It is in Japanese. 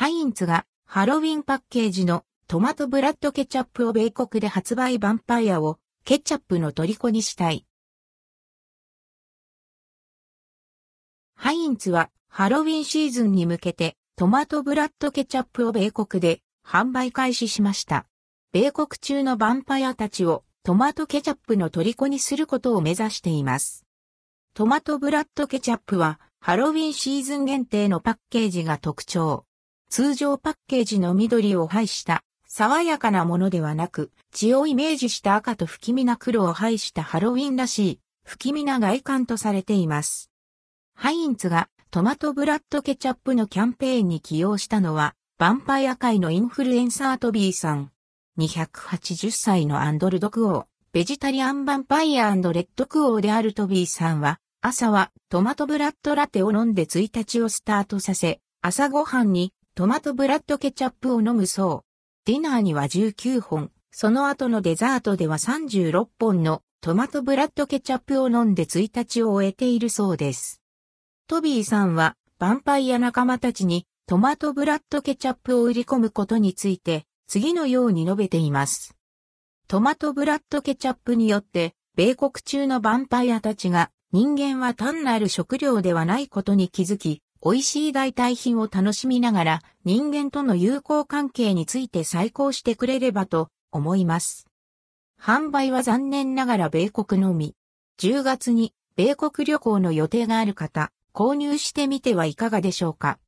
ハインツがハロウィンパッケージのトマトブラッドケチャップを米国で発売ヴァンパイアをケチャップの虜にしたい。ハインツはハロウィンシーズンに向けてトマトブラッドケチャップを米国で販売開始しました。米国中のヴァンパイアたちをトマトケチャップの虜にすることを目指しています。トマトブラッドケチャップはハロウィンシーズン限定のパッケージが特徴。通常パッケージの緑を配した爽やかなものではなく、血をイメージした赤と不気味な黒を配したハロウィンらしい不気味な外観とされています。ハインツがトマトブラッドケチャップのキャンペーンに起用したのは、ヴァンパイア界のインフルエンサートビーさん。280歳のアンドルドクオー、ベジタリアンヴァンパイアレッドクオーであるトビーさんは、朝はトマトブラッドラテを飲んで1日をスタートさせ、朝ごはんにトマトブラッドケチャップを飲むそう。ディナーには19本、その後のデザートでは36本のトマトブラッドケチャップを飲んで1日を終えているそうです。トビーさんは、ヴァンパイア仲間たちにトマトブラッドケチャップを売り込むことについて、次のように述べています。トマトブラッドケチャップによって、米国中のヴァンパイアたちが人間は単なる食料ではないことに気づき、美味しい代替品を楽しみながら人間との友好関係について再考してくれればと思います。販売は残念ながら米国のみ。10月に米国旅行の予定がある方、購入してみてはいかがでしょうか。